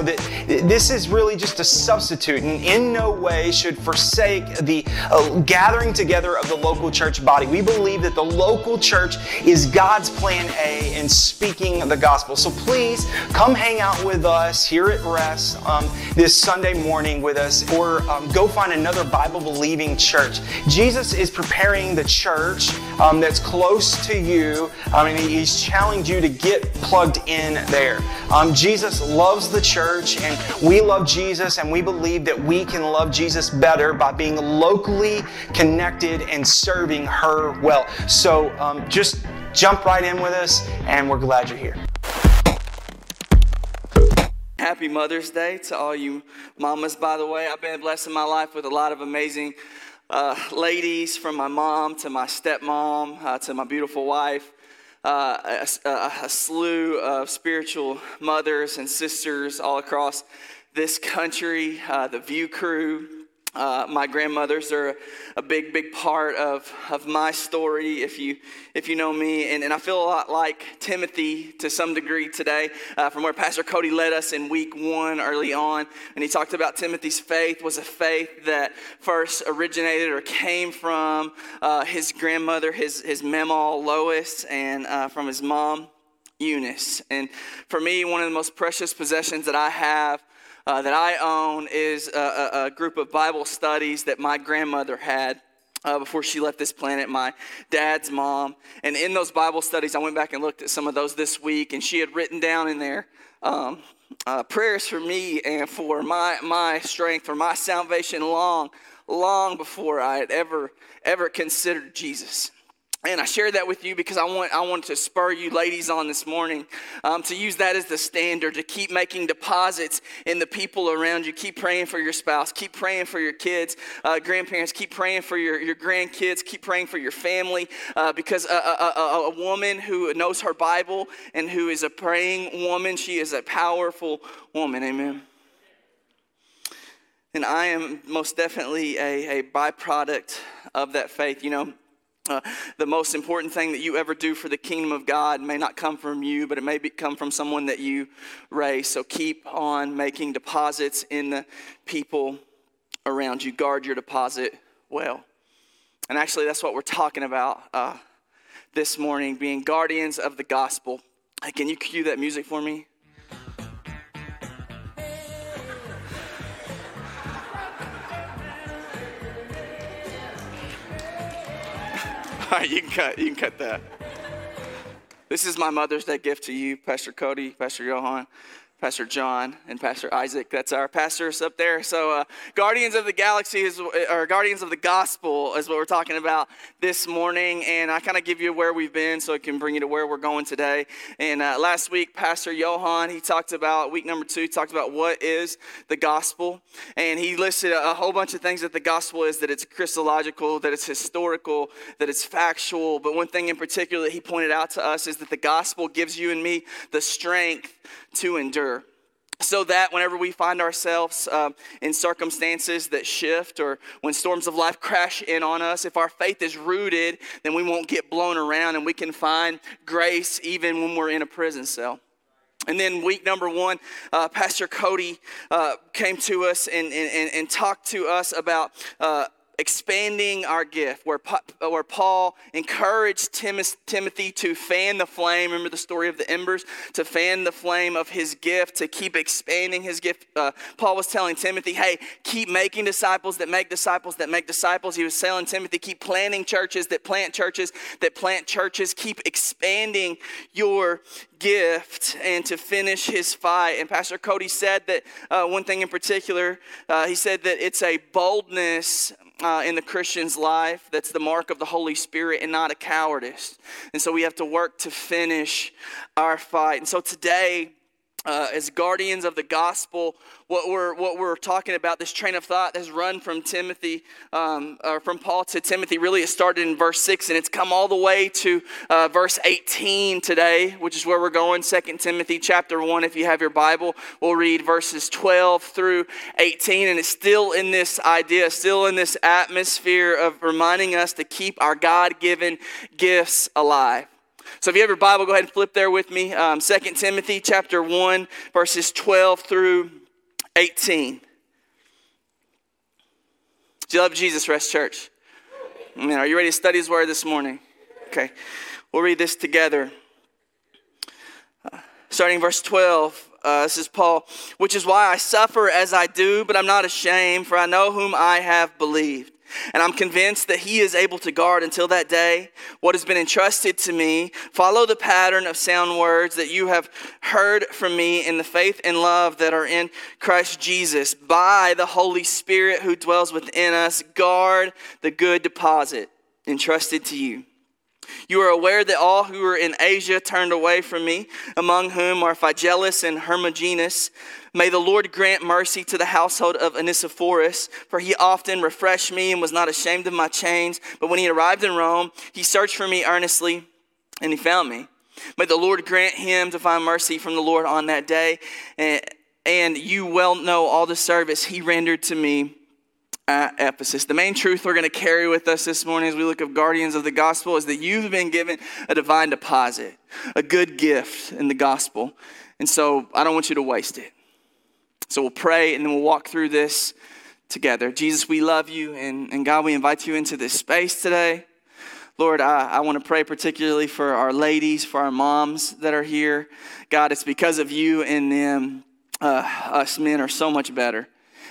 know that this is really just a substitute and in no way should forsake the uh, gathering together of the local church body. We believe that the local church is God's plan A in speaking the gospel. So please come hang out with us here at Rest um, this Sunday morning with us or um, go find another Bible believing church. Jesus is preparing the church um, that's close to you. I mean, he's challenged you to get plugged in there. Um, Jesus loves the church and we love Jesus and we believe that we can love Jesus better by being locally connected and serving her well. So um, just jump right in with us and we're glad you're here. Happy Mother's Day to all you mamas, by the way. I've been blessing my life with a lot of amazing uh, ladies from my mom to my stepmom uh, to my beautiful wife uh, a, a, slew of spiritual mothers and sisters all across this country, uh, the View Crew. Uh, my grandmothers are a big, big part of, of my story, if you, if you know me. And, and I feel a lot like Timothy to some degree today, uh, from where Pastor Cody led us in week one early on. And he talked about Timothy's faith was a faith that first originated or came from uh, his grandmother, his, his mama, Lois, and uh, from his mom, Eunice. And for me, one of the most precious possessions that I have uh, that I own is a, a, a, group of Bible studies that my grandmother had. Uh, before she left this planet, my dad's mom. And in those Bible studies, I went back and looked at some of those this week, and she had written down in there um, uh, prayers for me and for my, my strength, for my salvation long, long before I had ever, ever considered Jesus. And I share that with you because I want, I want to spur you ladies on this morning um, to use that as the standard, to keep making deposits in the people around you. Keep praying for your spouse, keep praying for your kids, uh, grandparents, keep praying for your, your grandkids, keep praying for your family uh, because a, a, a, a woman who knows her Bible and who is a praying woman, she is a powerful woman. Amen. And I am most definitely a, a byproduct of that faith. You know, uh, the most important thing that you ever do for the kingdom of God may not come from you, but it may be, come from someone that you raise. So keep on making deposits in the people around you. Guard your deposit well. And actually, that's what we're talking about uh, this morning being guardians of the gospel. Can you cue that music for me? Right, you can cut. You can cut that. This is my Mother's Day gift to you, Pastor Cody, Pastor Johan. Pastor John and Pastor Isaac. That's our pastors up there. So, uh, Guardians of the Galaxy is, or Guardians of the Gospel is what we're talking about this morning. And I kind of give you where we've been so it can bring you to where we're going today. And uh, last week, Pastor Johan, he talked about, week number two, talked about what is the gospel. And he listed a, a whole bunch of things that the gospel is that it's Christological, that it's historical, that it's factual. But one thing in particular that he pointed out to us is that the gospel gives you and me the strength to endure so that whenever we find ourselves um, in circumstances that shift or when storms of life crash in on us, if our faith is rooted, then we won't get blown around and we can find grace even when we're in a prison cell. And then week number one, uh, Pastor Cody uh, came to us and, and, and, talked to us about uh, expanding our gift, where, where Paul encouraged Timothy to fan the flame. Remember the story of the embers? To fan the flame of his gift, to keep expanding his gift. Uh, Paul was telling Timothy, hey, keep making disciples that make disciples that make disciples. He was telling Timothy, keep planting churches that plant churches that plant churches. Keep expanding your gift and to finish his fight. And Pastor Cody said that uh, one thing in particular, uh, he said that it's a boldness uh, in the Christian's life that's the mark of the Holy Spirit and not a cowardice. And so we have to work to finish our fight. And so today, uh, as guardians of the gospel, what we're what we're talking about, this train of thought has run from Timothy, um, or from Paul to Timothy. Really, it started in verse six, and it's come all the way to uh, verse eighteen today, which is where we're going. Second Timothy chapter one. If you have your Bible, we'll read verses twelve through eighteen, and it's still in this idea, still in this atmosphere of reminding us to keep our God-given gifts alive. So if you have your Bible, go ahead and flip there with me. Um, 2 Timothy chapter 1, verses 12 through 18. Do you love Jesus, Rest Church? Man, are you ready to study His Word this morning? Okay, we'll read this together. Uh, starting verse 12, uh, this is Paul, which is why I suffer as I do, but I'm not ashamed, for I know whom I have believed and I'm convinced that He is able to guard until that day what has been entrusted to me. Follow the pattern of sound words that you have heard from me in the faith and love that are in Christ Jesus. By the Holy Spirit who dwells within us, guard the good deposit entrusted to you. You are aware that all who were in Asia turned away from me, among whom are Phygelus and Hermogenes. May the Lord grant mercy to the household of Onesiphorus, for he often refreshed me and was not ashamed of my chains. But when he arrived in Rome, he searched for me earnestly, and he found me. May the Lord grant him to find mercy from the Lord on that day. And you well know all the service he rendered to me at Ephesus. The main truth we're going to carry with us this morning as we look at guardians of the gospel is that you've been given a divine deposit, a good gift in the gospel. And so I don't want you to waste it. So we'll pray and then we'll walk through this together. Jesus, we love you. And, and God, we invite you into this space today. Lord, I, I want to pray particularly for our ladies, for our moms that are here. God, it's because of you and them, uh, us men are so much better.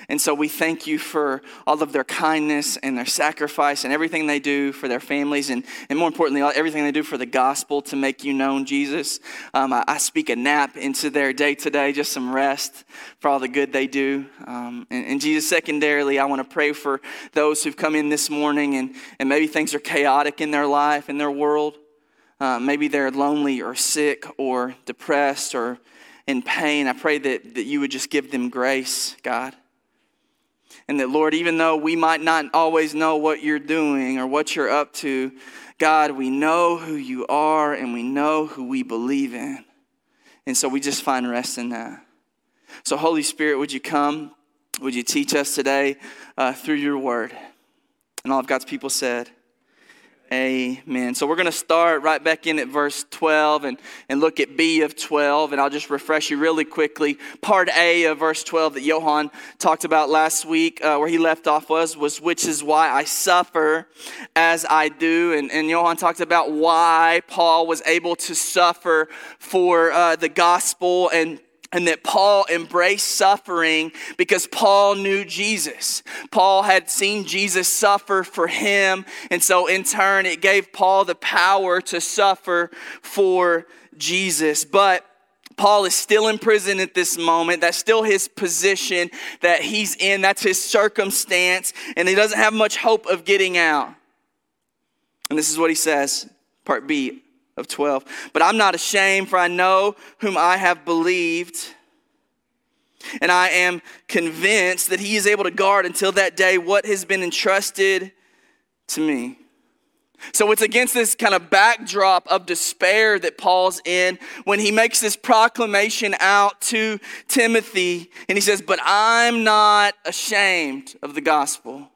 And so we thank you for all of their kindness and their sacrifice and everything they do for their families and, and more importantly, everything they do for the gospel to make you known, Jesus. Um, I, I, speak a nap into their day today, just some rest for all the good they do. Um, and, and, Jesus, secondarily, I want to pray for those who've come in this morning and, and maybe things are chaotic in their life, in their world. Uh, maybe they're lonely or sick or depressed or in pain. I pray that, that you would just give them grace, God. And that, Lord, even though we might not always know what you're doing or what you're up to, God, we know who you are and we know who we believe in. And so we just find rest in that. So, Holy Spirit, would you come? Would you teach us today uh, through your word? And all of God's people said, Amen. So we're going to start right back in at verse 12 and, and look at B of 12. And I'll just refresh you really quickly. Part A of verse 12 that Johan talked about last week, uh, where he left off was, was which is why I suffer as I do. And, and Johan talked about why Paul was able to suffer for uh, the gospel and and that Paul embraced suffering because Paul knew Jesus. Paul had seen Jesus suffer for him, and so in turn, it gave Paul the power to suffer for Jesus. But Paul is still in prison at this moment. That's still his position that he's in. That's his circumstance, and he doesn't have much hope of getting out. And this is what he says, part B of 12. But I'm not ashamed, for I know whom I have believed. And I am convinced that he is able to guard until that day what has been entrusted to me. So it's against this kind of backdrop of despair that Paul's in when he makes this proclamation out to Timothy and he says, But I'm not ashamed of the gospel.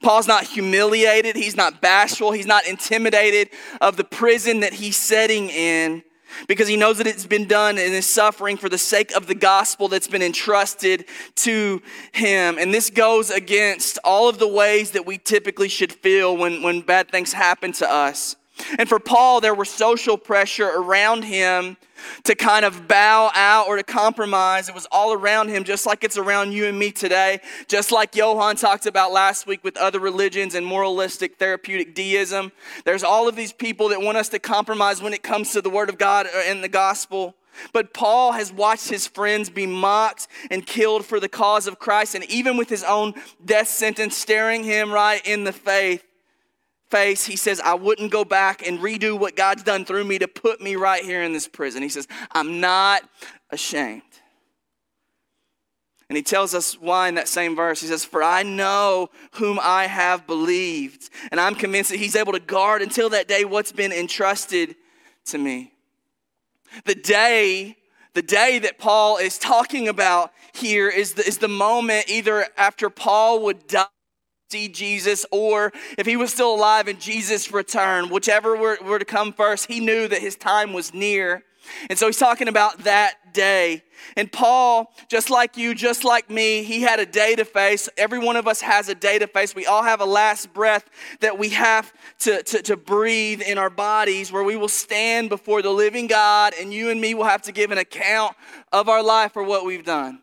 Paul's not humiliated, he's not bashful, he's not intimidated of the prison that he's setting in because he knows that it's been done and is suffering for the sake of the gospel that's been entrusted to him. And this goes against all of the ways that we typically should feel when, when bad things happen to us. And for Paul, there was social pressure around him to kind of bow out or to compromise. It was all around him, just like it's around you and me today. Just like Johan talked about last week with other religions and moralistic therapeutic deism. There's all of these people that want us to compromise when it comes to the Word of God and the gospel. But Paul has watched his friends be mocked and killed for the cause of Christ, and even with his own death sentence staring him right in the face face, he says, I wouldn't go back and redo what God's done through me to put me right here in this prison. He says, I'm not ashamed. And he tells us why in that same verse. He says, For I know whom I have believed, and I'm convinced that he's able to guard until that day what's been entrusted to me. The day, the day that Paul is talking about here is the, is the moment either after Paul would die see Jesus, or if he was still alive and Jesus returned, whichever were, were to come first, he knew that his time was near. And so he's talking about that day. And Paul, just like you, just like me, he had a day to face. Every one of us has a day to face. We all have a last breath that we have to, to, to breathe in our bodies where we will stand before the living God, and you and me will have to give an account of our life for what we've done.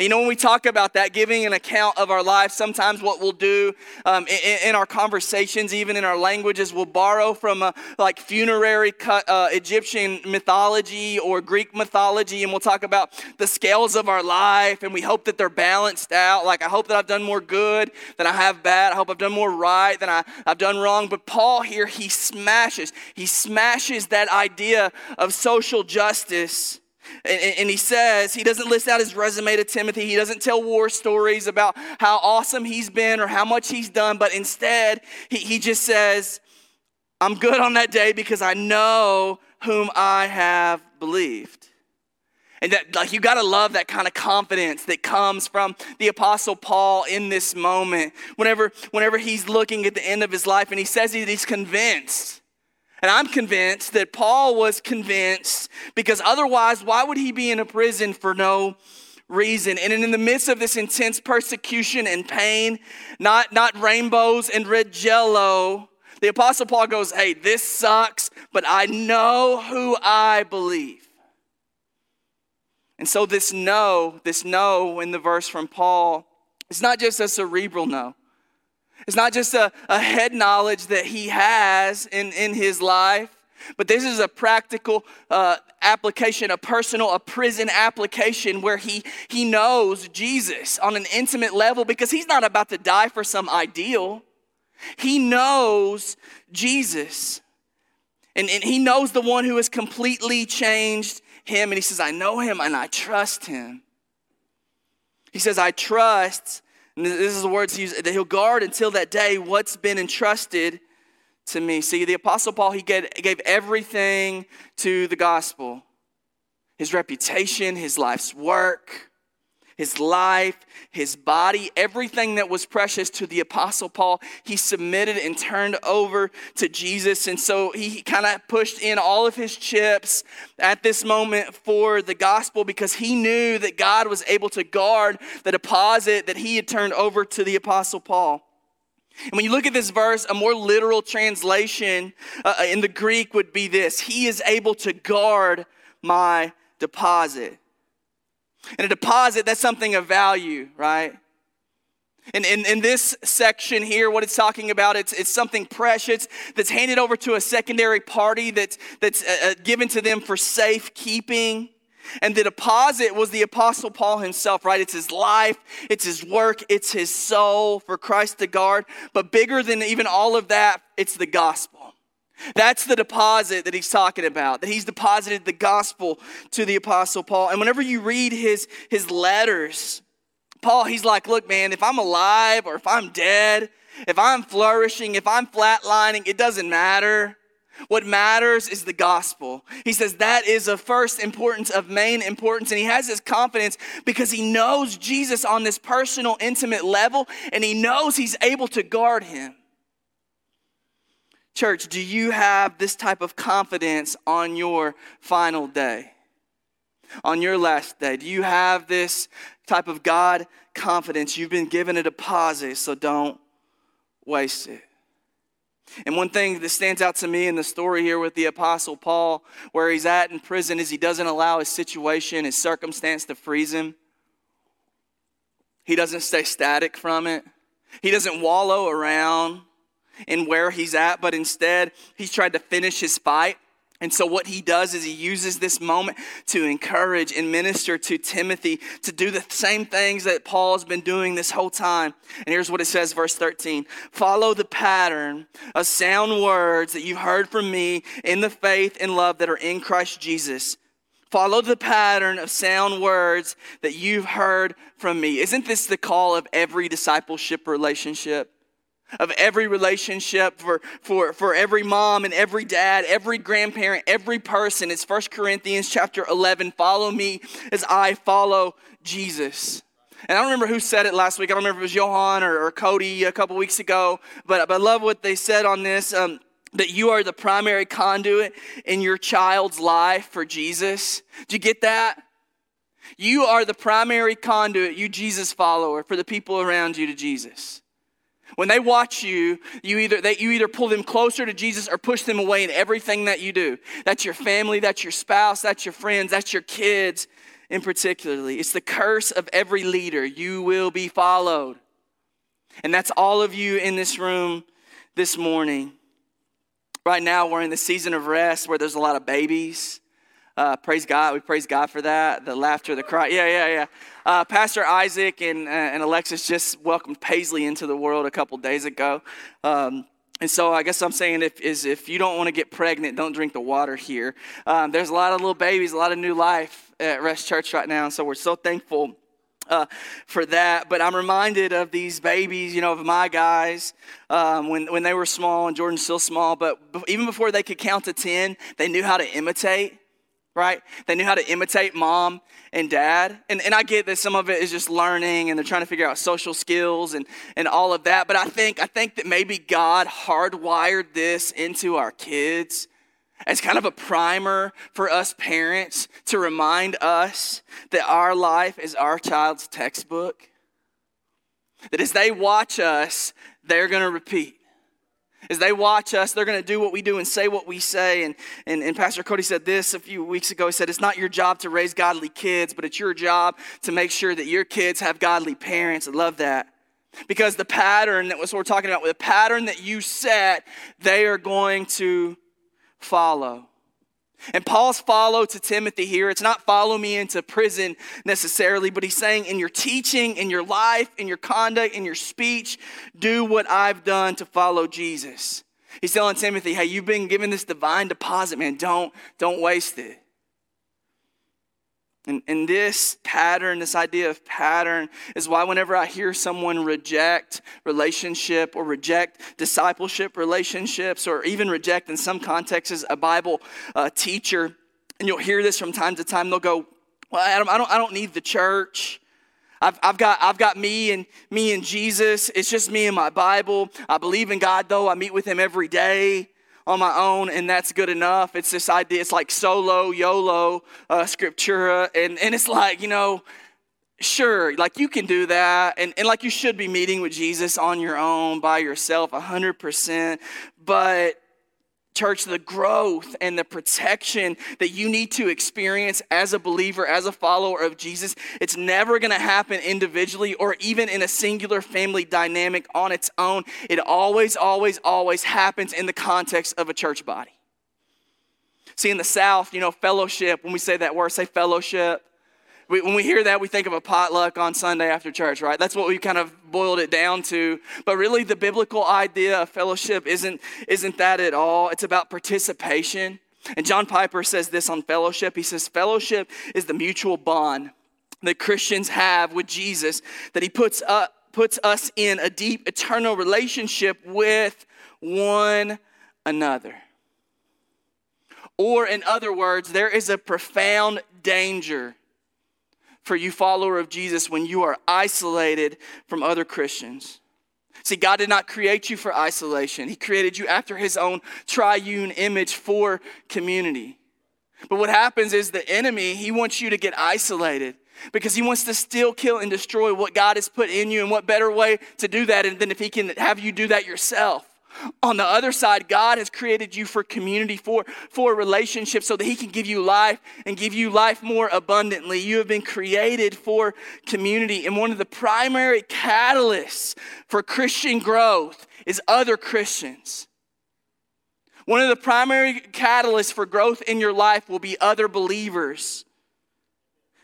You know, when we talk about that, giving an account of our life, sometimes what we'll do um, in, in, our conversations, even in our languages, we'll borrow from a, like funerary uh, Egyptian mythology or Greek mythology, and we'll talk about the scales of our life, and we hope that they're balanced out. Like, I hope that I've done more good than I have bad. I hope I've done more right than I, I've done wrong. But Paul here, he smashes, he smashes that idea of social justice and, he says, he doesn't list out his resume to Timothy. He doesn't tell war stories about how awesome he's been or how much he's done, but instead, he, he just says, I'm good on that day because I know whom I have believed. And that, like, you gotta love that kind of confidence that comes from the Apostle Paul in this moment. Whenever, whenever he's looking at the end of his life and he says he's convinced and I'm convinced that Paul was convinced because otherwise, why would he be in a prison for no reason? And in the midst of this intense persecution and pain, not, not rainbows and red jello, the Apostle Paul goes, Hey, this sucks, but I know who I believe. And so, this no, this no in the verse from Paul, it's not just a cerebral no. It's not just a, a head knowledge that he has in, in his life, but this is a practical uh, application, a personal, a prison application where he, he knows Jesus on an intimate level because he's not about to die for some ideal. He knows Jesus. And, and he knows the one who has completely changed him. And he says, I know him and I trust him. He says, I trust this is the words he used, that he'll guard until that day what's been entrusted to me. See, the Apostle Paul, he gave, gave everything to the gospel his reputation, his life's work, his life, his body, everything that was precious to the Apostle Paul, he submitted and turned over to Jesus. And so he kind of pushed in all of his chips at this moment for the gospel because he knew that God was able to guard the deposit that he had turned over to the Apostle Paul. And when you look at this verse, a more literal translation uh, in the Greek would be this He is able to guard my deposit. And a deposit, that's something of value, right? And in, in this section here, what it's talking about, it's, it's something precious that's handed over to a secondary party that's, that's uh, uh, given to them for safekeeping. And the deposit was the Apostle Paul himself, right? It's his life, it's his work, it's his soul for Christ to guard. But bigger than even all of that, it's the gospel. That's the deposit that he's talking about, that he's deposited the gospel to the apostle Paul. And whenever you read his, his letters, Paul, he's like, look, man, if I'm alive or if I'm dead, if I'm flourishing, if I'm flatlining, it doesn't matter. What matters is the gospel. He says that is of first importance, of main importance. And he has this confidence because he knows Jesus on this personal, intimate level, and he knows he's able to guard him. Church, do you have this type of confidence on your final day? On your last day? Do you have this type of God confidence? You've been given a deposit, so don't waste it. And one thing that stands out to me in the story here with the Apostle Paul, where he's at in prison, is he doesn't allow his situation, his circumstance to freeze him. He doesn't stay static from it. He doesn't wallow around in where he's at, but instead he's tried to finish his fight. And so, what he does is he uses this moment to encourage and minister to Timothy to do the same things that Paul has been doing this whole time. And here's what it says, verse 13 Follow the pattern of sound words that you've heard from me in the faith and love that are in Christ Jesus. Follow the pattern of sound words that you've heard from me. Isn't this the call of every discipleship relationship? Of every relationship for, for, for every mom and every dad every grandparent every person. It's 1 corinthians chapter 11 follow me as i follow jesus. And i don't remember who said it last week. I don't remember if it was johan or, or cody a couple weeks ago but, but i love what they said on this um, that you are the primary conduit in your child's life for jesus. Do you get that? You are the primary conduit you jesus follower for the people around you to jesus when they watch you, you either, they, you either pull them closer to Jesus or push them away in everything that you do. That's your family, that's your spouse, that's your friends, that's your kids in particularly. It's the curse of every leader. You will be followed. And that's all of you in this room this morning. Right now, we're in the season of rest where there's a lot of babies. Uh, praise God. We praise God for that. The laughter, the cry. Yeah, yeah, yeah. Uh, Pastor Isaac and, uh, and Alexis just welcomed Paisley into the world a couple days ago. Um, and so I guess I'm saying if, is if you don't want to get pregnant, don't drink the water here. Um, there's a lot of little babies, a lot of new life at Rest Church right now. And so we're so thankful uh, for that. But I'm reminded of these babies, you know, of my guys um, when, when they were small, and Jordan's still small, but even before they could count to 10, they knew how to imitate right? They knew how to imitate mom and dad. And, and I get that some of it is just learning and they're trying to figure out social skills and, and all of that. But I think, I think that maybe God hardwired this into our kids as kind of a primer for us parents to remind us that our life is our child's textbook. That as they watch us, they're going to repeat. As they watch us, they're going to do what we do and say what we say. And, and, and Pastor Cody said this a few weeks ago. He said, It's not your job to raise godly kids, but it's your job to make sure that your kids have godly parents. I love that. Because the pattern that was we're talking about, the pattern that you set, they are going to follow. And Paul's follow to Timothy here, it's not follow me into prison necessarily, but he's saying in your teaching, in your life, in your conduct, in your speech, do what I've done to follow Jesus. He's telling Timothy, hey, you've been given this divine deposit, man. Don't, don't waste it. And, and this pattern, this idea of pattern, is why whenever I hear someone reject relationship or reject discipleship relationships, or even reject, in some contexts, a Bible uh, teacher, and you'll hear this from time to time, they'll go, Well, Adam, I don't, I don't need the church. I've, I've, got, I've got me and me and Jesus. It's just me and my Bible. I believe in God, though. I meet with Him every day on my own and that's good enough. It's this idea, it's like solo, YOLO, uh, scriptura. And, and it's like, you know, sure, like you can do that. And, and like you should be meeting with Jesus on your own, by yourself, 100%. But church, the growth and the protection that you need to experience as a believer, as a follower of Jesus, it's never going to happen individually or even in a singular family dynamic on its own. It always, always, always happens in the context of a church body. See, in the South, you know, fellowship, when we say that word, say fellowship. We, when we hear that, we think of a potluck on Sunday after church, right? That's what we kind of boiled it down to. But really, the biblical idea of fellowship isn't, isn't that at all. It's about participation. And John Piper says this on fellowship. He says, Fellowship is the mutual bond that Christians have with Jesus, that he puts, up, puts us in a deep, eternal relationship with one another. Or, in other words, there is a profound danger for you, follower of Jesus, when you are isolated from other Christians. See, God did not create you for isolation, He created you after His own triune image for community. But what happens is the enemy, he wants you to get isolated because he wants to steal, kill, and destroy what God has put in you. And what better way to do that than if he can have you do that yourself? On the other side, God has created you for community, for, for relationship, so that He can give you life and give you life more abundantly. You have been created for community. And one of the primary catalysts for Christian growth is other Christians. One of the primary catalysts for growth in your life will be other believers.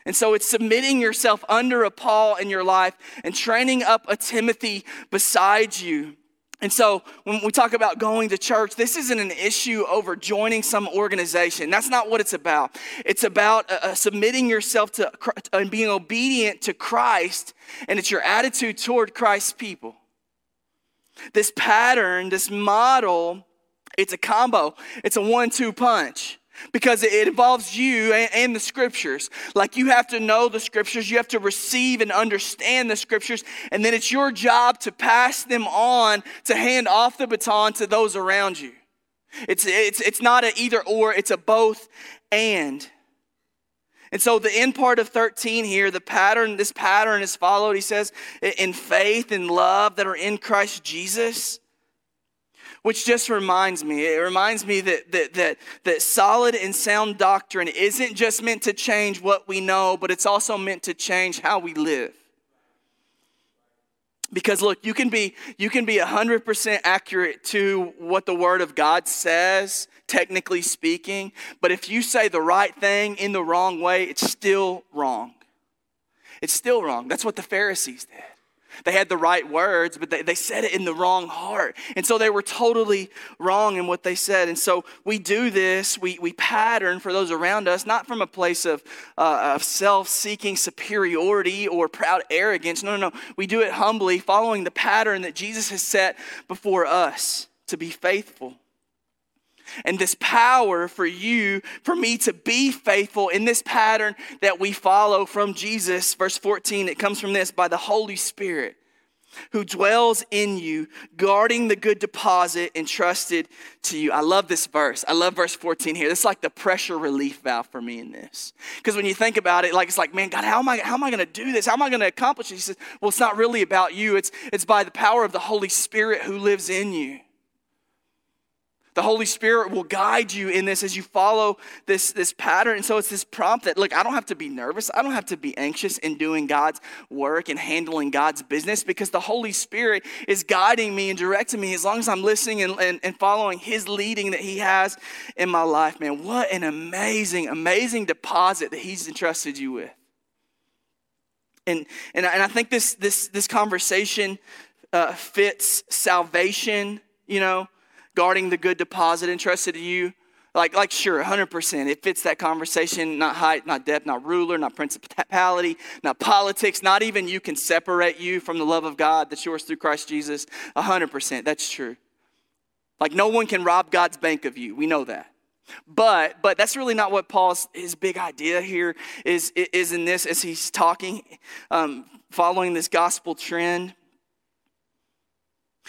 And so it's submitting yourself under a Paul in your life and training up a Timothy beside you. And so when we talk about going to church, this isn't an issue over joining some organization. That's not what it's about. It's about uh, uh submitting yourself to and being obedient to Christ, and it's your attitude toward Christ's people. This pattern, this model, it's a combo. It's a one-two punch because it involves you and, the scriptures. Like you have to know the scriptures, you have to receive and understand the scriptures, and then it's your job to pass them on, to hand off the baton to those around you. It's, it's, it's not an either or, it's a both and. And so the end part of 13 here, the pattern, this pattern is followed, he says, in faith and love that are in Christ Jesus which just reminds me it reminds me that, that, that, that solid and sound doctrine isn't just meant to change what we know but it's also meant to change how we live. Because look you can be you can be 100% accurate to what the word of god says technically speaking but if you say the right thing in the wrong way it's still wrong. It's still wrong. That's what the pharisees did they had the right words, but they, they said it in the wrong heart. And so they were totally wrong in what they said. And so we do this, we, we pattern for those around us, not from a place of, uh, of self seeking superiority or proud arrogance. No, no, no. We do it humbly, following the pattern that Jesus has set before us to be faithful and this power for you, for me to be faithful in this pattern that we follow from Jesus. Verse 14, it comes from this by the Holy Spirit who dwells in you, guarding the good deposit entrusted to you. I love this verse. I love verse 14 here. It's like the pressure relief valve for me in this. Because when you think about it, like it's like, man, God, how am I how am I gonna do this? How am I gonna accomplish it? He says, Well, it's not really about you, it's it's by the power of the Holy Spirit who lives in you. The Holy Spirit will guide you in this as you follow this, this pattern. And so it's this prompt that, look, I don't have to be nervous. I don't have to be anxious in doing God's work and handling God's business because the Holy Spirit is guiding me and directing me as long as I'm listening and, and, and following His leading that He has in my life. Man, what an amazing, amazing deposit that He's entrusted you with. And, and, and I think this, this, this conversation uh, fits salvation, you know guarding the good deposit entrusted to you? Like, like sure, 100%. It fits that conversation. Not height, not depth, not ruler, not principality, not politics. Not even you can separate you from the love of God that's yours through Christ Jesus. 100%. That's true. Like, no one can rob God's bank of you. We know that. But but that's really not what Paul's his big idea here is is in this as he's talking, um, following this gospel trend.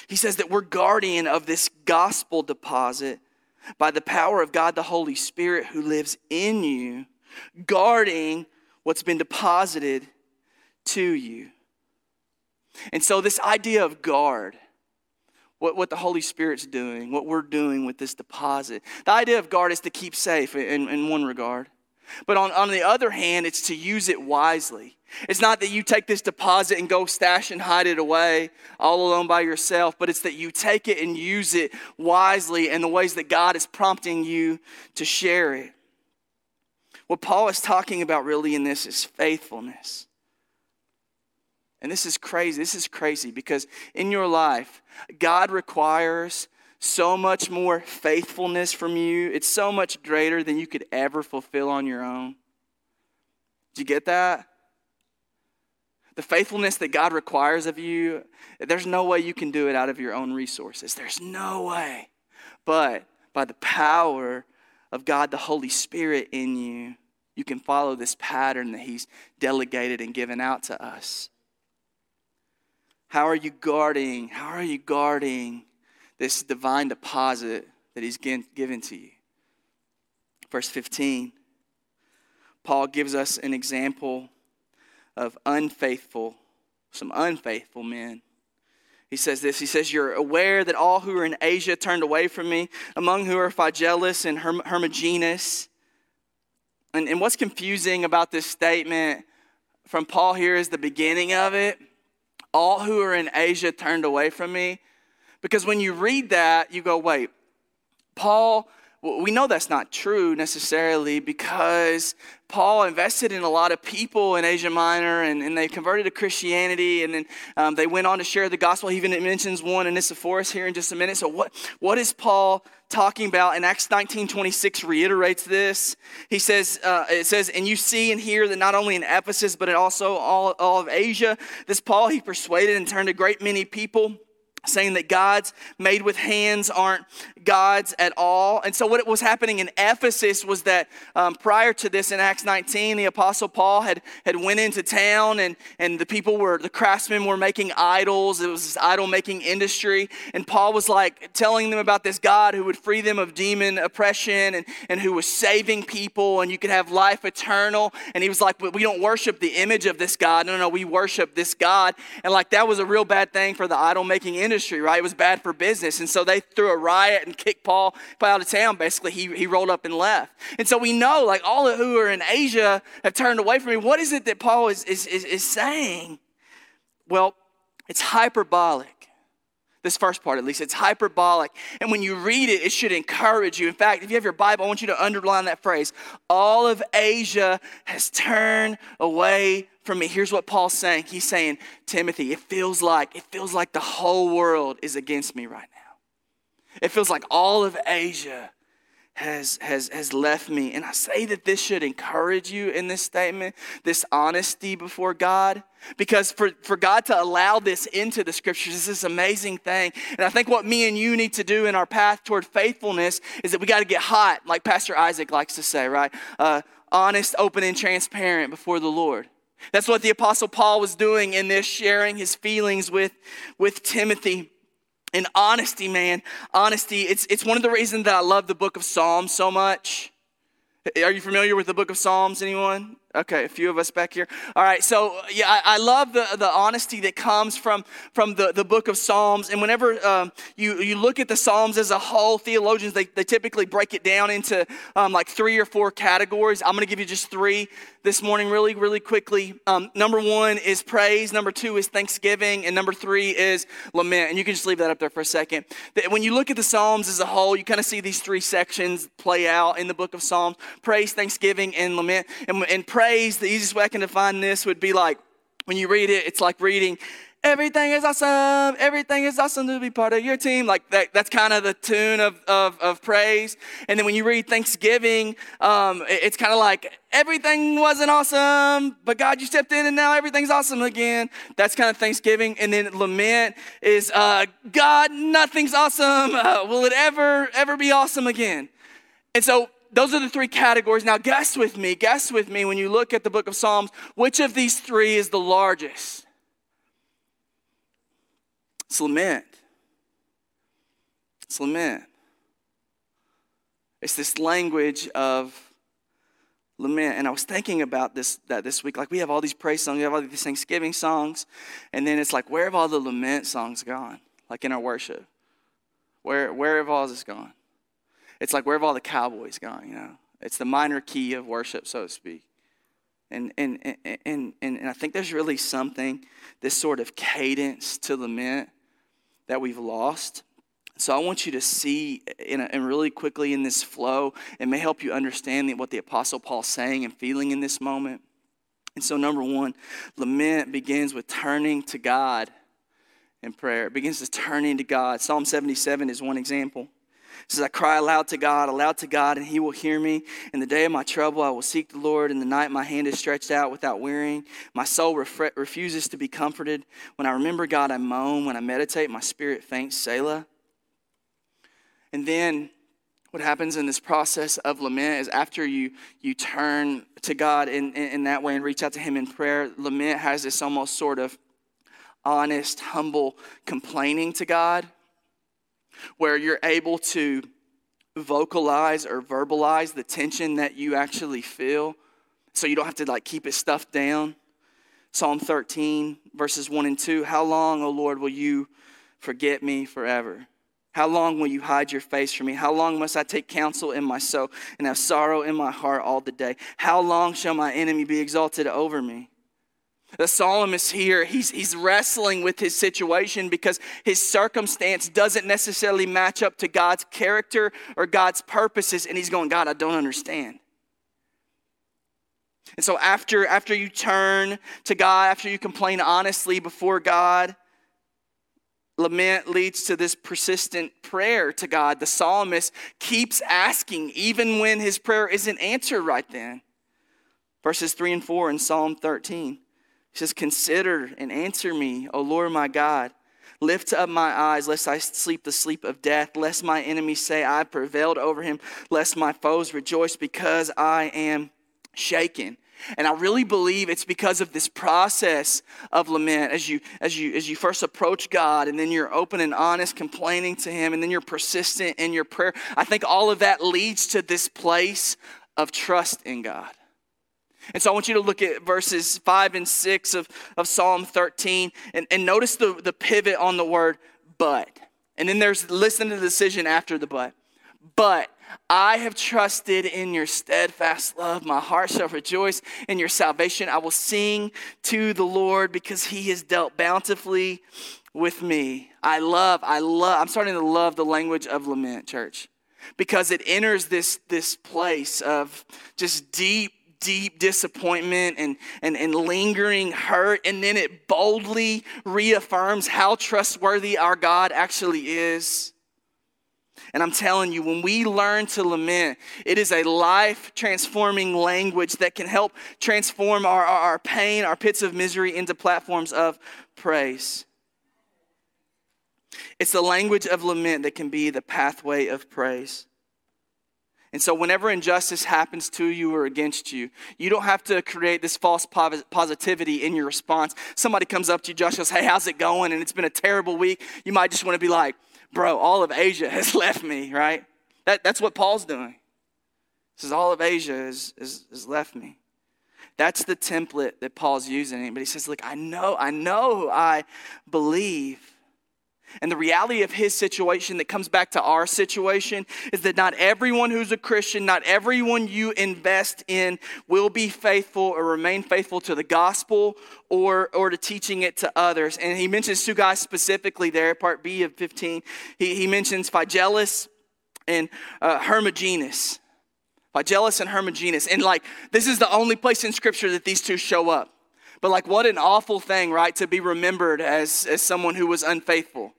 He says that we're guardian of this gospel deposit by the power of God the Holy Spirit who lives in you, guarding what's been deposited to you. And so, this idea of guard, what, what the Holy Spirit's doing, what we're doing with this deposit, the idea of guard is to keep safe in, in one regard. But on, on the other hand, it's to use it wisely. It's not that you take this deposit and go stash and hide it away all alone by yourself, but it's that you take it and use it wisely in the ways that God is prompting you to share it. What Paul is talking about really in this is faithfulness. And this is crazy. This is crazy because in your life, God requires so much more faithfulness from you. It's so much greater than you could ever fulfill on your own. Do you get that? The faithfulness that God requires of you, there's no way you can do it out of your own resources. There's no way. But by the power of God, the Holy Spirit in you, you can follow this pattern that He's delegated and given out to us. How are you guarding? How are you guarding this divine deposit that He's given to you? Verse 15, Paul gives us an example of unfaithful, some unfaithful men. He says this He says, You're aware that all who are in Asia turned away from me, among who are Phygelus and Herm- Hermogenes. And, and what's confusing about this statement from Paul here is the beginning of it. All who are in Asia turned away from me. Because when you read that, you go, wait, Paul we know that's not true necessarily because Paul invested in a lot of people in Asia Minor and, and they converted to Christianity and then um, they went on to share the gospel. He even mentions one in Onesiphorus here in just a minute. So, what, what is Paul talking about? In Acts 19 26 reiterates this. He says, uh, It says, And you see and hear that not only in Ephesus, but also all, all of Asia, this Paul he persuaded and turned a great many people saying that gods made with hands aren't gods at all. And so, what was happening in Ephesus was that um, prior to this, in Acts 19, the Apostle Paul had, had went into town, and, and the people were, the craftsmen were making idols. It was this idol making industry. And Paul was like telling them about this God who would free them of demon oppression and, and who was saving people, and you could have life eternal. And he was like, but we don't worship the image of this God. No, no, we worship this God. And like that was a real bad thing for the idol making industry, right? It was bad for business. And so they threw a riot and and kicked Paul, Paul out of town, basically. He, he rolled up and left. And so we know, like, all who are in Asia have turned away from me. What is it that Paul is, is, is, is saying? Well, it's hyperbolic. This first part, at least, it's hyperbolic. And when you read it, it should encourage you. In fact, if you have your Bible, I want you to underline that phrase. All of Asia has turned away from me. Here's what Paul's saying. He's saying, Timothy, it feels like, it feels like the whole world is against me right now. It feels like all of Asia has, has, has left me. And I say that this should encourage you in this statement, this honesty before God. Because for, for God to allow this into the scriptures is this amazing thing. And I think what me and you need to do in our path toward faithfulness is that we got to get hot, like Pastor Isaac likes to say, right? Uh, honest, open, and transparent before the Lord. That's what the Apostle Paul was doing in this, sharing his feelings with, with Timothy. And honesty, man, honesty, it's, it's one of the reasons that I love the book of Psalms so much. Are you familiar with the book of Psalms, anyone? Okay, a few of us back here. All right, so yeah, I, I love the, the honesty that comes from, from the, the book of Psalms. And whenever um, you, you look at the Psalms as a whole, theologians, they, they typically break it down into um, like three or four categories. I'm going to give you just three this morning, really, really quickly. Um, number one is praise, number two is thanksgiving, and number three is lament. And you can just leave that up there for a second. When you look at the Psalms as a whole, you kind of see these three sections play out in the book of Psalms praise, thanksgiving, and lament. And, and praise praise, the easiest way I can define this would be like when you read it, it's like reading, everything is awesome, everything is awesome to be part of your team. Like that, that's kind of the tune of, of, of praise. And then when you read Thanksgiving, um, it's kind of like everything wasn't awesome, but God, you stepped in and now everything's awesome again. That's kind of Thanksgiving. And then lament is, uh, God, nothing's awesome. Uh, will it ever, ever be awesome again? And so those are the three categories. Now, guess with me, guess with me when you look at the book of Psalms, which of these three is the largest? It's lament. It's lament. It's this language of lament. And I was thinking about this that this week. Like we have all these praise songs, we have all these Thanksgiving songs, and then it's like, where have all the lament songs gone? Like in our worship. Where where have all this gone? It's like where have all the cowboys gone? You know, it's the minor key of worship, so to speak. And, and, and, and, and I think there's really something, this sort of cadence to lament that we've lost. So I want you to see, in a, and really quickly in this flow, it may help you understand what the Apostle Paul's saying and feeling in this moment. And so, number one, lament begins with turning to God in prayer. It begins with turning to God. Psalm 77 is one example. Says, I cry aloud to God, aloud to God, and he will hear me. In the day of my trouble, I will seek the Lord. In the night, my hand is stretched out without wearying. My soul refre- refuses to be comforted. When I remember God, I moan. When I meditate, my spirit faints. Selah. And then what happens in this process of lament is after you, you turn to God in, in, in that way and reach out to Him in prayer, lament has this almost sort of honest, humble complaining to God where you're able to vocalize or verbalize the tension that you actually feel so you don't have to like keep it stuffed down. Psalm 13, verses 1 and 2 How long, O Lord, will you forget me forever? How long will you hide your face from me? How long must I take counsel in my soul and have sorrow in my heart all the day? How long shall my enemy be exalted over me? The psalmist here, he's, he's wrestling with his situation because his circumstance doesn't necessarily match up to God's character or God's purposes. And he's going, God, I don't understand. And so after, after you turn to God, after you complain honestly before God, lament leads to this persistent prayer to God. The psalmist keeps asking, even when his prayer isn't answered right then. Verses 3 and 4 in Psalm 13. He says, Consider and answer me, O Lord my God. Lift up my eyes, lest I sleep the sleep of death, lest my enemies say, I prevailed over him, lest my foes rejoice because I am shaken. And I really believe it's because of this process of lament as you as you as you first approach God and then you're open and honest complaining to him and then you're persistent in your prayer. I think all of that leads to this place of trust in God. And so I want you to look at verses 5 and 6 of, of Psalm 13 and, and notice the, the pivot on the word but. And then there's listen to the decision after the but. But I have trusted in your steadfast love. My heart shall rejoice in your salvation. I will sing to the Lord because he has dealt bountifully with me. I love, I love, I'm starting to love the language of lament, church, because it enters this, this place of just deep deep disappointment and, and, and lingering hurt, and then it boldly reaffirms how trustworthy our God actually is. And I'm telling you, when we learn to lament, it is a life transforming language that can help transform our, our, pain, our pits of misery into platforms of praise. It's the language of lament that can be the pathway of praise. And so, whenever injustice happens to you or against you, you don't have to create this false positivity in your response. Somebody comes up to you, Josh goes, Hey, how's it going? And it's been a terrible week. You might just want to be like, Bro, all of Asia has left me, right? That, that's what Paul's doing. He says, All of Asia has, has, has left me. That's the template that Paul's using. But he says, Look, I know, I know, I believe. And the reality of his situation that comes back to our situation is that not everyone who's a Christian, not everyone you invest in will be faithful or remain faithful to the gospel or, or to teaching it to others. And he mentions two guys specifically there, part B of 15. He, he mentions Phygelus and uh, Hermogenes. Phygelus and Hermogenes. And like, this is the only place in scripture that these two show up. But like, what an awful thing, right, to be remembered as, as someone who was unfaithful.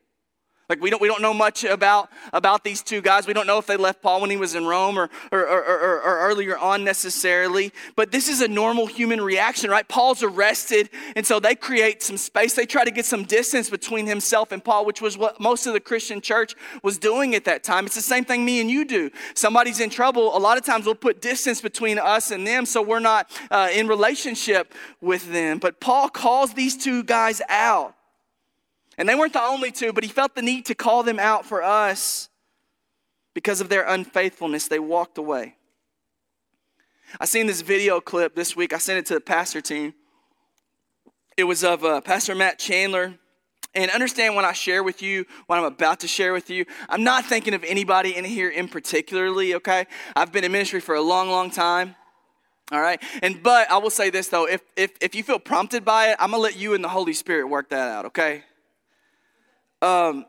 Like we don't, we don't know much about, about these two guys. We don't know if they left Paul when he was in Rome or, or, or, or, or earlier on necessarily. But this is a normal human reaction, right? Paul's arrested, and so they create some space. They try to get some distance between himself and Paul, which was what most of the Christian church was doing at that time. It's the same thing me and you do. Somebody's in trouble. A lot of times we'll put distance between us and them so we're not uh, in relationship with them. But Paul calls these two guys out. And they weren't the only two, but he felt the need to call them out for us because of their unfaithfulness. They walked away. I seen this video clip this week. I sent it to the pastor team. It was of uh, Pastor Matt Chandler. And understand when I share with you what I'm about to share with you, I'm not thinking of anybody in here in particularly, okay? I've been in ministry for a long, long time. All right. And but I will say this though, if if if you feel prompted by it, I'm gonna let you and the Holy Spirit work that out, okay? Um,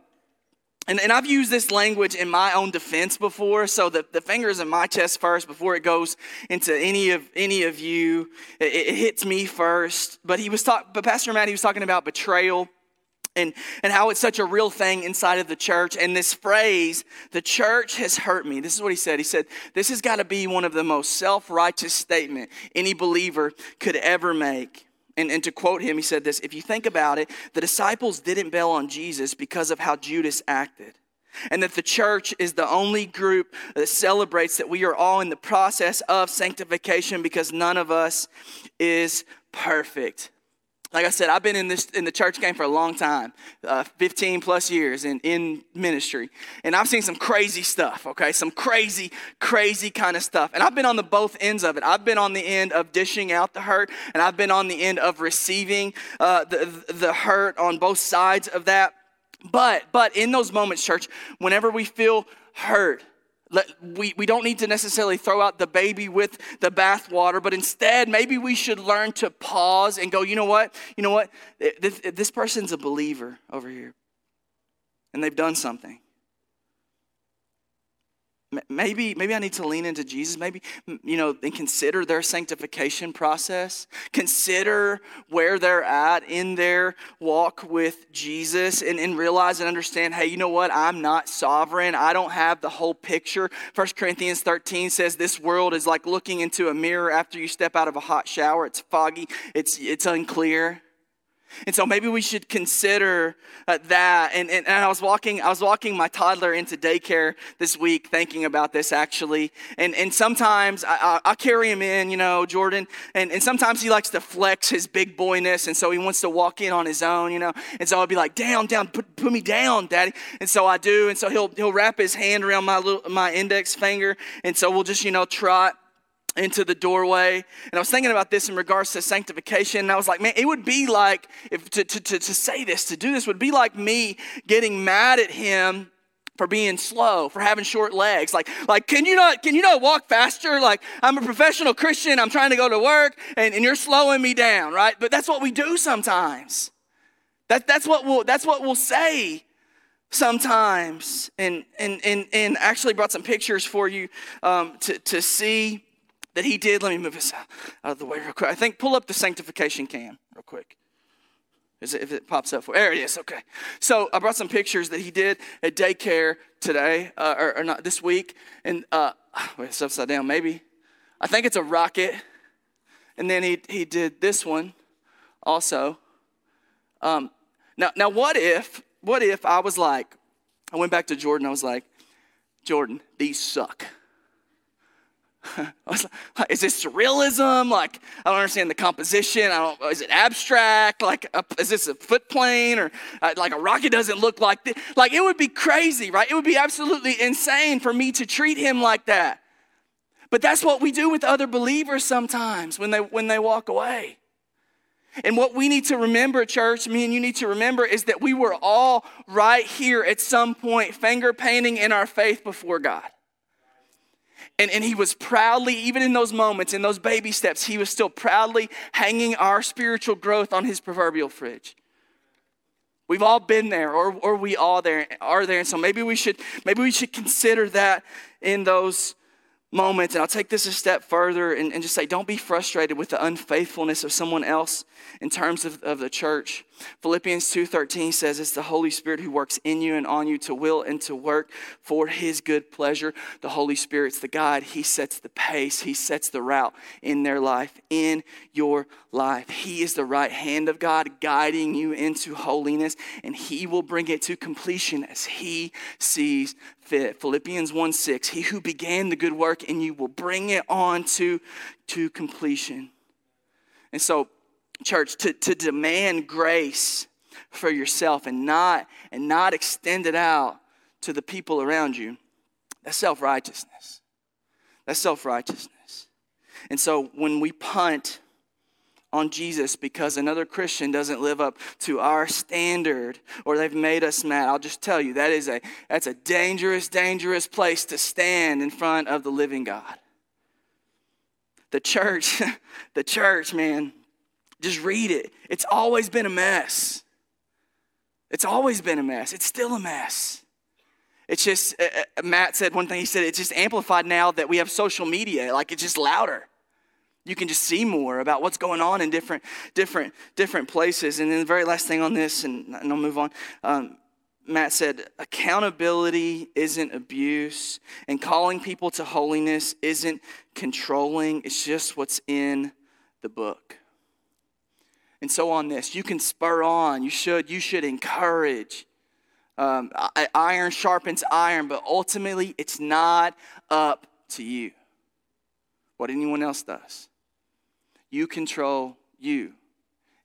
and, and I've used this language in my own defense before, so the, the finger's in my chest first before it goes into any of any of you. It, it hits me first. But he was talking, but Pastor Matt, he was talking about betrayal and, and how it's such a real thing inside of the church. And this phrase, the church has hurt me. This is what he said. He said, This has got to be one of the most self-righteous statement any believer could ever make. And, and to quote him, he said this If you think about it, the disciples didn't bail on Jesus because of how Judas acted. And that the church is the only group that celebrates that we are all in the process of sanctification because none of us is perfect like I said, I've been in this in the church game for a long time, uh, 15 plus years in, in ministry, and I've seen some crazy stuff. Okay, some crazy, crazy kind of stuff, and I've been on the both ends of it. I've been on the end of dishing out the hurt, and I've been on the end of receiving uh, the the hurt on both sides of that. But but in those moments, church, whenever we feel hurt, we, we don't need to necessarily throw out the baby with the bathwater, but instead, maybe we should learn to pause and go, you know what? You know what? This, this person's a believer over here, and they've done something. Maybe, maybe I need to lean into Jesus. Maybe, you know, and consider their sanctification process. Consider where they're at in their walk with Jesus and, and realize and understand, hey, you know what? I'm not sovereign. I don't have the whole picture. First Corinthians 13 says this world is like looking into a mirror after you step out of a hot shower. It's foggy, it's, it's unclear. And so maybe we should consider uh, that. And, and, and, I was walking, I was walking my toddler into daycare this week, thinking about this actually. And, and sometimes I, I, I carry him in, you know, Jordan. And, and sometimes he likes to flex his big boyness, and so he wants to walk in on his own, you know. And so I'll be like, down, down, put, put me down, daddy. And so I do. And so he'll he'll wrap his hand around my little my index finger, and so we'll just you know trot into the doorway. And I was thinking about this in regards to sanctification. And I was like, man, it would be like, if to, to, to, to say this, to do this, would be like me getting mad at him for being slow, for having short legs. Like, like can you not can you not walk faster? Like, I'm a professional Christian, I'm trying to go to work, and, and you're slowing me down, right? But that's what we do sometimes. That, that's what we'll that's what we'll say sometimes. And and and and actually brought some pictures for you um, to, to see that he did. Let me move this out of the way real quick. I think pull up the sanctification cam real quick. Is it, if it pops up for there it is okay so i brought some pictures that he did at daycare today uh, or, or, not this week and uh, wait it's upside down maybe i think it's a rocket and then he, he did this one also um, now, now what if what if i was like i went back to jordan i was like jordan these suck is this surrealism? Like, I don't understand the composition. I don't. Is it abstract? Like, a, is this a foot plane or uh, like a rocket doesn't look like this? Like, it would be crazy, right? It would be absolutely insane for me to treat him like that. But that's what we do with other believers sometimes when they when they walk away. And what we need to remember, church, me and you need to remember, is that we were all right here at some point, finger painting in our faith before God. And, and he was proudly, even in those moments, in those baby steps, he was still proudly hanging our spiritual growth on his proverbial fridge. We've all been there, or, or we all there are there. And so maybe we should maybe we should consider that in those moments. And I'll take this a step further and, and just say, don't be frustrated with the unfaithfulness of someone else in terms of, of the church. Philippians 2.13 says it's the Holy Spirit who works in you and on you to will and to work for his good pleasure. The Holy Spirit's the guide. He sets the pace. He sets the route in their life, in your life. He is the right hand of God guiding you into holiness, and he will bring it to completion as he sees fit. Philippians 1 6, he who began the good work in you will bring it on to, to completion. And so, church, to, to demand grace for yourself and not, and not extend it out to the people around you, that's self righteousness. That's self righteousness. And so when we punt on Jesus because another Christian doesn't live up to our standard or they've made us mad. I'll just tell you that is a that's a dangerous dangerous place to stand in front of the living God. The church, the church, man, just read it. It's always been a mess. It's always been a mess. It's still a mess. It's just, uh, uh Matt said one thing. He said, it's just amplified now that we have social media. Like, it's just louder you can just see more about what's going on in different different different places and then the very last thing on this and, and i'll move on um, matt said accountability isn't abuse and calling people to holiness isn't controlling it's just what's in the book and so on this you can spur on. You should you should encourage. Um, iron sharpens iron but ultimately it's not up to you what anyone else does. You control you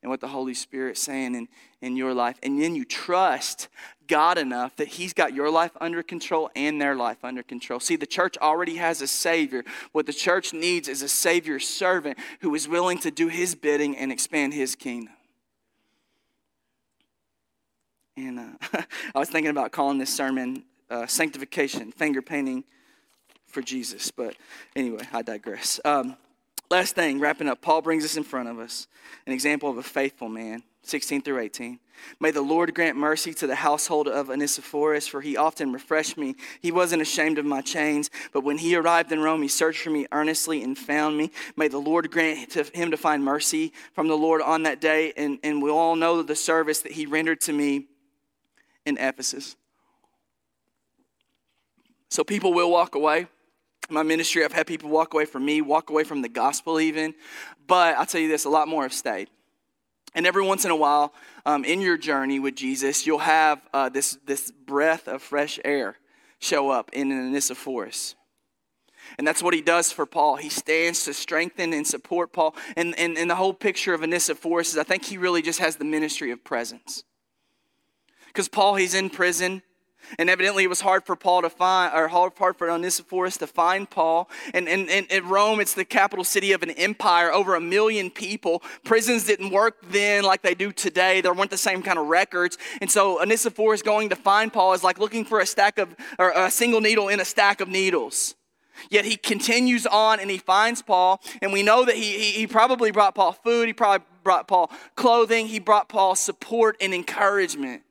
and what the Holy Spirit's saying. In, in your life. And then you trust God enough that He's got your life under control and their life under control. See, the church already has a Savior. What the church needs is a Savior servant who is willing to do His bidding and expand His kingdom. And uh, I was thinking about calling this sermon uh, Sanctification, Finger Painting for Jesus. But anyway, I digress. Um, last thing, wrapping up, Paul brings us in front of us an example of a faithful man, 16 through 18. May the Lord grant mercy to the household of Onesiphorus, for he often refreshed me. He wasn't ashamed of my chains, but when he arrived in Rome, he searched for me earnestly and found me. May the Lord grant to him to find mercy from the Lord on that day, and, and we all know the service that he rendered to me in Ephesus. So people will walk away. My ministry, I've had people walk away from me, walk away from the gospel even. But I'll tell you this a lot more have stayed. And every once in a while, um, in your journey with Jesus, you'll have uh, this, this breath of fresh air show up in an Onesiphorus. And that's what he does for Paul. He stands to strengthen and support Paul. And, and, and the whole picture of Onesiphorus is I think he really just has the ministry of presence. Because Paul, he's in prison. And evidently, it was hard for Paul to find, or hard, for Onesiphorus to find Paul. And, and, and Rome, it's the capital city of an empire, over a million people. Prisons didn't work then like they do today. There weren't the same kind of records. And so Onesiphorus going to find Paul is like looking for a stack of, or a single needle in a stack of needles. Yet he continues on and he finds Paul, and we know that he, he, he, probably brought Paul food, he probably brought Paul clothing, he brought Paul support and encouragement.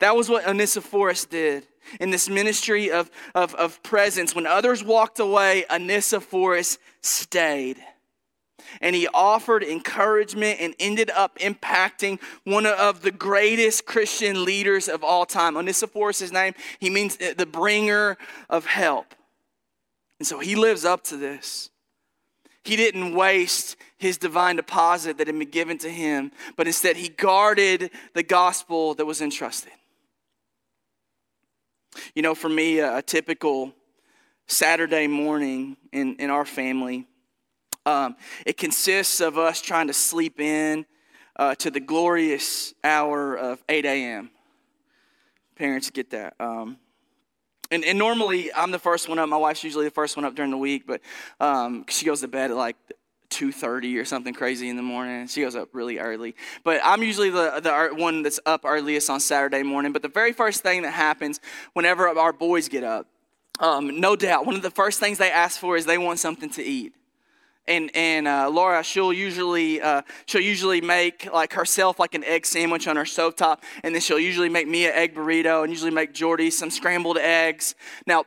That was what Onesiphorus did in this ministry of, of, of presence. When others walked away, Onesiphorus stayed. And he offered encouragement and ended up impacting one of the greatest Christian leaders of all time. Onesiphorus, name, he means the bringer of help. And so he lives up to this. He didn't waste his divine deposit that had been given to him, but instead he guarded the gospel that was entrusted. You know, for me, a, typical Saturday morning in, in our family, um, it consists of us trying to sleep in uh, to the glorious hour of 8 a.m. Parents get that. Um, and, and normally I'm the first one up. My wife's usually the first one up during the week, but um, she goes to bed at like 2.30 or something crazy in the morning. She goes up really early. But I'm usually the, the one that's up earliest on Saturday morning. But the very first thing that happens whenever our boys get up, um, no doubt, one of the first things they ask for is they want something to eat and and uh, Laura, she'll usually uh, she'll usually make like herself like an egg sandwich on her stovetop, and then she'll usually make me an egg burrito, and usually make Jordy some scrambled eggs. Now.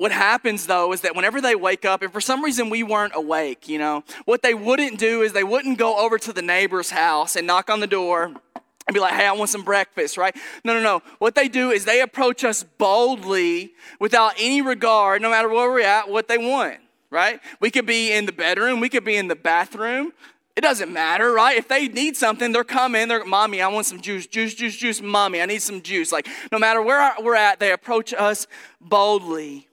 What happens though is that whenever they wake up, and for some reason we weren't awake, you know, what they wouldn't do is they wouldn't go over to the neighbor's house and knock on the door and be like, hey, I want some breakfast, right? No, no, no. What they do is they approach us boldly without any regard, no matter where we're at, what they want right? We could be in the bedroom, we could be in the bathroom. It doesn't matter, right? If they need something, they're coming. They're, mommy, I want some juice, juice, juice, juice. Mommy, I need some juice. Like, no matter where we're at, they approach us boldly.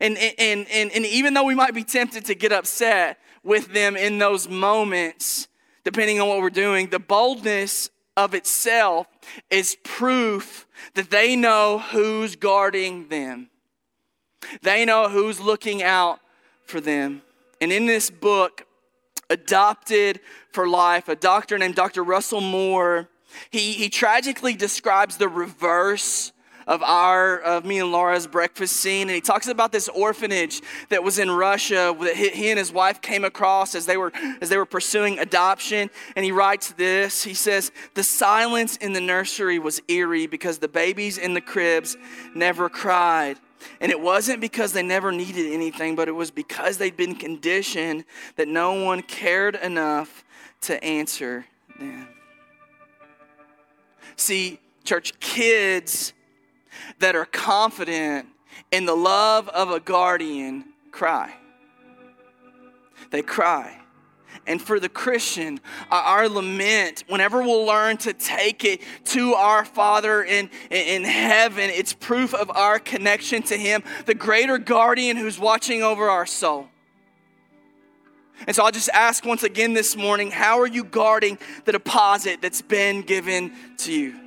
And, and, and, and even though we might be tempted to get upset with them in those moments, depending on what we're doing, the boldness of itself is proof that they know who's guarding them. They know who's looking out for them. And in this book, Adopted for Life, a doctor named Dr. Russell Moore, he, he tragically describes the reverse of our of me and Laura's breakfast scene. And he talks about this orphanage that was in Russia that he and his wife came across as they were as they were pursuing adoption. And he writes this. He says the silence in the nursery was eerie because the babies in the cribs never cried. And it wasn't because they never needed anything, but it was because they'd been conditioned that no one cared enough to answer them. See, church, kids that are confident in the love of a guardian cry. They cry. And for the Christian, uh, our lament, whenever we'll learn to take it to our Father in, in heaven, it's proof of our connection to Him, the greater guardian who's watching over our soul. And so I'll just ask once again this morning how are you guarding the deposit that's been given to you?